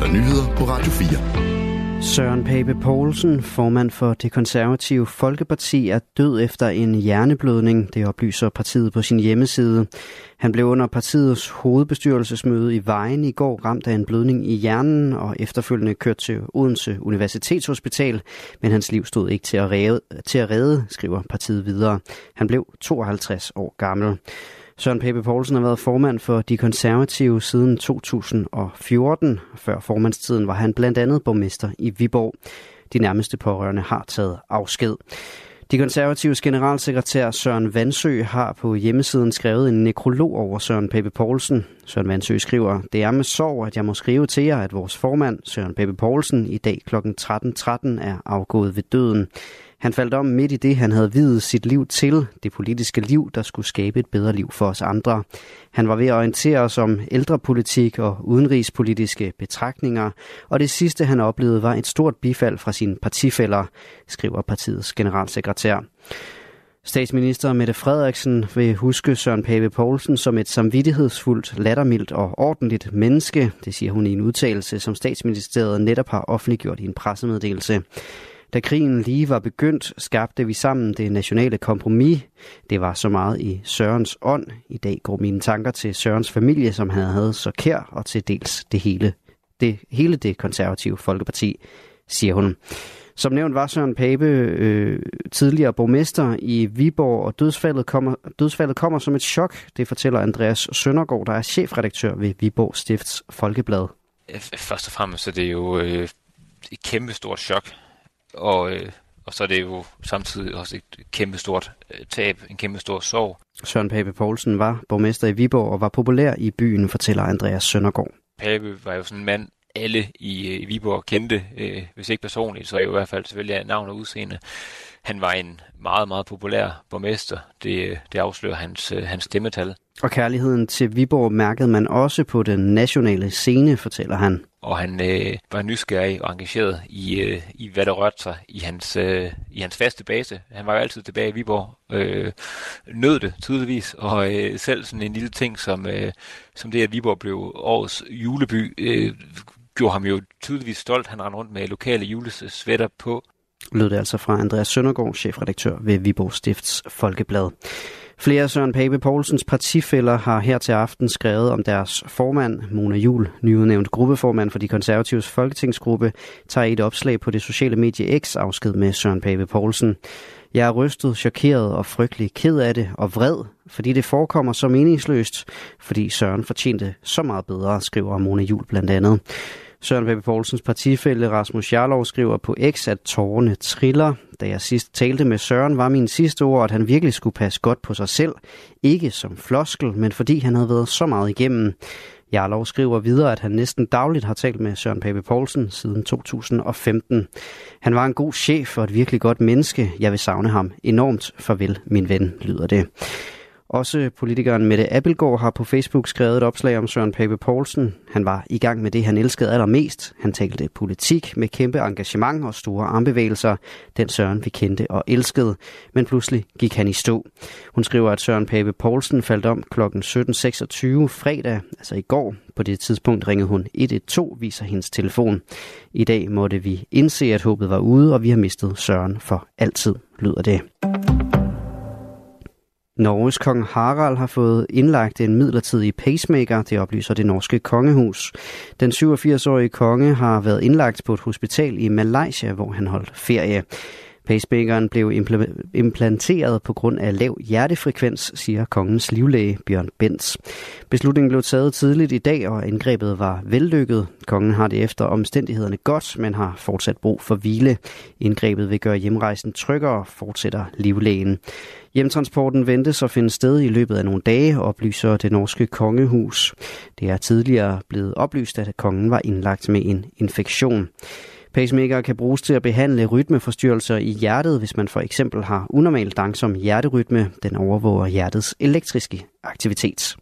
der nyheder på Radio 4. Søren Pape Poulsen, formand for det konservative Folkeparti, er død efter en hjerneblødning, det oplyser partiet på sin hjemmeside. Han blev under partiets hovedbestyrelsesmøde i Vejen i går ramt af en blødning i hjernen og efterfølgende kørt til Odense Universitetshospital, men hans liv stod ikke til at redde, til at redde skriver partiet videre. Han blev 52 år gammel. Søren Pape Poulsen har været formand for De Konservative siden 2014. Før formandstiden var han blandt andet borgmester i Viborg. De nærmeste pårørende har taget afsked. De konservatives generalsekretær Søren Vandsø har på hjemmesiden skrevet en nekrolog over Søren Pape Poulsen. Søren Vandsø skriver, det er med sorg, at jeg må skrive til jer, at vores formand, Søren Pape Poulsen, i dag kl. 13.13 .13 er afgået ved døden. Han faldt om midt i det, han havde videt sit liv til, det politiske liv, der skulle skabe et bedre liv for os andre. Han var ved at orientere os om ældrepolitik og udenrigspolitiske betragtninger, og det sidste, han oplevede, var et stort bifald fra sine partifælder, skriver partiets generalsekretær. Statsminister Mette Frederiksen vil huske Søren Pape Poulsen som et samvittighedsfuldt, lattermildt og ordentligt menneske, det siger hun i en udtalelse, som statsministeriet netop har offentliggjort i en pressemeddelelse. Da krigen lige var begyndt, skabte vi sammen det nationale kompromis. Det var så meget i Sørens ånd. I dag går mine tanker til Sørens familie, som han havde så kær, og til dels det hele det, hele det konservative folkeparti, siger hun. Som nævnt var Søren Pape øh, tidligere borgmester i Viborg, og dødsfaldet kommer, dødsfaldet kommer som et chok, det fortæller Andreas Søndergaard, der er chefredaktør ved Viborg Stifts Folkeblad. Først og fremmest er det jo øh, et kæmpe stort chok og, øh, og så er det jo samtidig også et kæmpe stort øh, tab, en kæmpe stor sorg. Søren Pape Poulsen var borgmester i Viborg og var populær i byen, fortæller Andreas Søndergaard. Pape var jo sådan en mand, alle i, øh, i Viborg kendte, øh, hvis ikke personligt, så i hvert fald selvfølgelig af navn og udseende. Han var en meget, meget populær borgmester. Det, det afslører hans, øh, hans stemmetal. Og kærligheden til Viborg mærkede man også på den nationale scene, fortæller han. Og han øh, var nysgerrig og engageret i, øh, i hvad der rørte sig i hans, øh, i hans faste base. Han var jo altid tilbage i Viborg. Øh, nød det tydeligvis, og øh, selv sådan en lille ting som, øh, som det, at Viborg blev årets juleby, øh, gjorde ham jo tydeligvis stolt. Han rendte rundt med lokale julesvætter på. Lød det altså fra Andreas Søndergaard, chefredaktør ved Viborg Stifts Folkeblad. Flere Søren Pape Poulsens partifælder har her til aften skrevet om deres formand, Mona Jul, nyudnævnt gruppeformand for de konservatives folketingsgruppe, tager i et opslag på det sociale medie X afsked med Søren Pape Poulsen. Jeg er rystet, chokeret og frygtelig ked af det og vred, fordi det forekommer så meningsløst, fordi Søren fortjente så meget bedre, skriver Mona Jul blandt andet. Søren Pape Poulsens partifælde Rasmus Jarlov skriver på X, at tårerne triller. Da jeg sidst talte med Søren, var min sidste ord, at han virkelig skulle passe godt på sig selv. Ikke som floskel, men fordi han havde været så meget igennem. Jarlov skriver videre, at han næsten dagligt har talt med Søren Pape Poulsen siden 2015. Han var en god chef og et virkelig godt menneske. Jeg vil savne ham enormt. Farvel, min ven, lyder det. Også politikeren Mette Appelgaard har på Facebook skrevet et opslag om Søren Pape Poulsen. Han var i gang med det, han elskede allermest. Han talte politik med kæmpe engagement og store armbevægelser. Den Søren vi kendte og elskede. Men pludselig gik han i stå. Hun skriver, at Søren Pape Poulsen faldt om kl. 17.26 fredag, altså i går. På det tidspunkt ringede hun 112, viser hendes telefon. I dag måtte vi indse, at håbet var ude, og vi har mistet Søren for altid, lyder det. Norges kong Harald har fået indlagt en midlertidig pacemaker, det oplyser det norske kongehus. Den 87-årige konge har været indlagt på et hospital i Malaysia, hvor han holdt ferie. Pacemakeren blev implanteret på grund af lav hjertefrekvens, siger kongens livlæge Bjørn Bens. Beslutningen blev taget tidligt i dag, og indgrebet var vellykket. Kongen har det efter omstændighederne godt, men har fortsat brug for hvile. Indgrebet vil gøre hjemrejsen tryggere, fortsætter livlægen. Hjemtransporten ventes at finde sted i løbet af nogle dage, oplyser det norske kongehus. Det er tidligere blevet oplyst, at kongen var indlagt med en infektion. Pacemaker kan bruges til at behandle rytmeforstyrrelser i hjertet, hvis man for eksempel har unormalt langsom hjerterytme. Den overvåger hjertets elektriske aktivitet.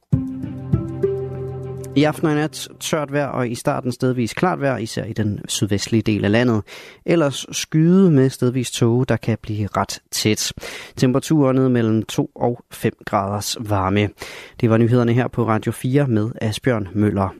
I aften og i nat tørt vejr og i starten stedvis klart vejr, især i den sydvestlige del af landet. Ellers skyde med stedvis tåge, der kan blive ret tæt. Temperaturen ned mellem 2 og 5 graders varme. Det var nyhederne her på Radio 4 med Asbjørn Møller.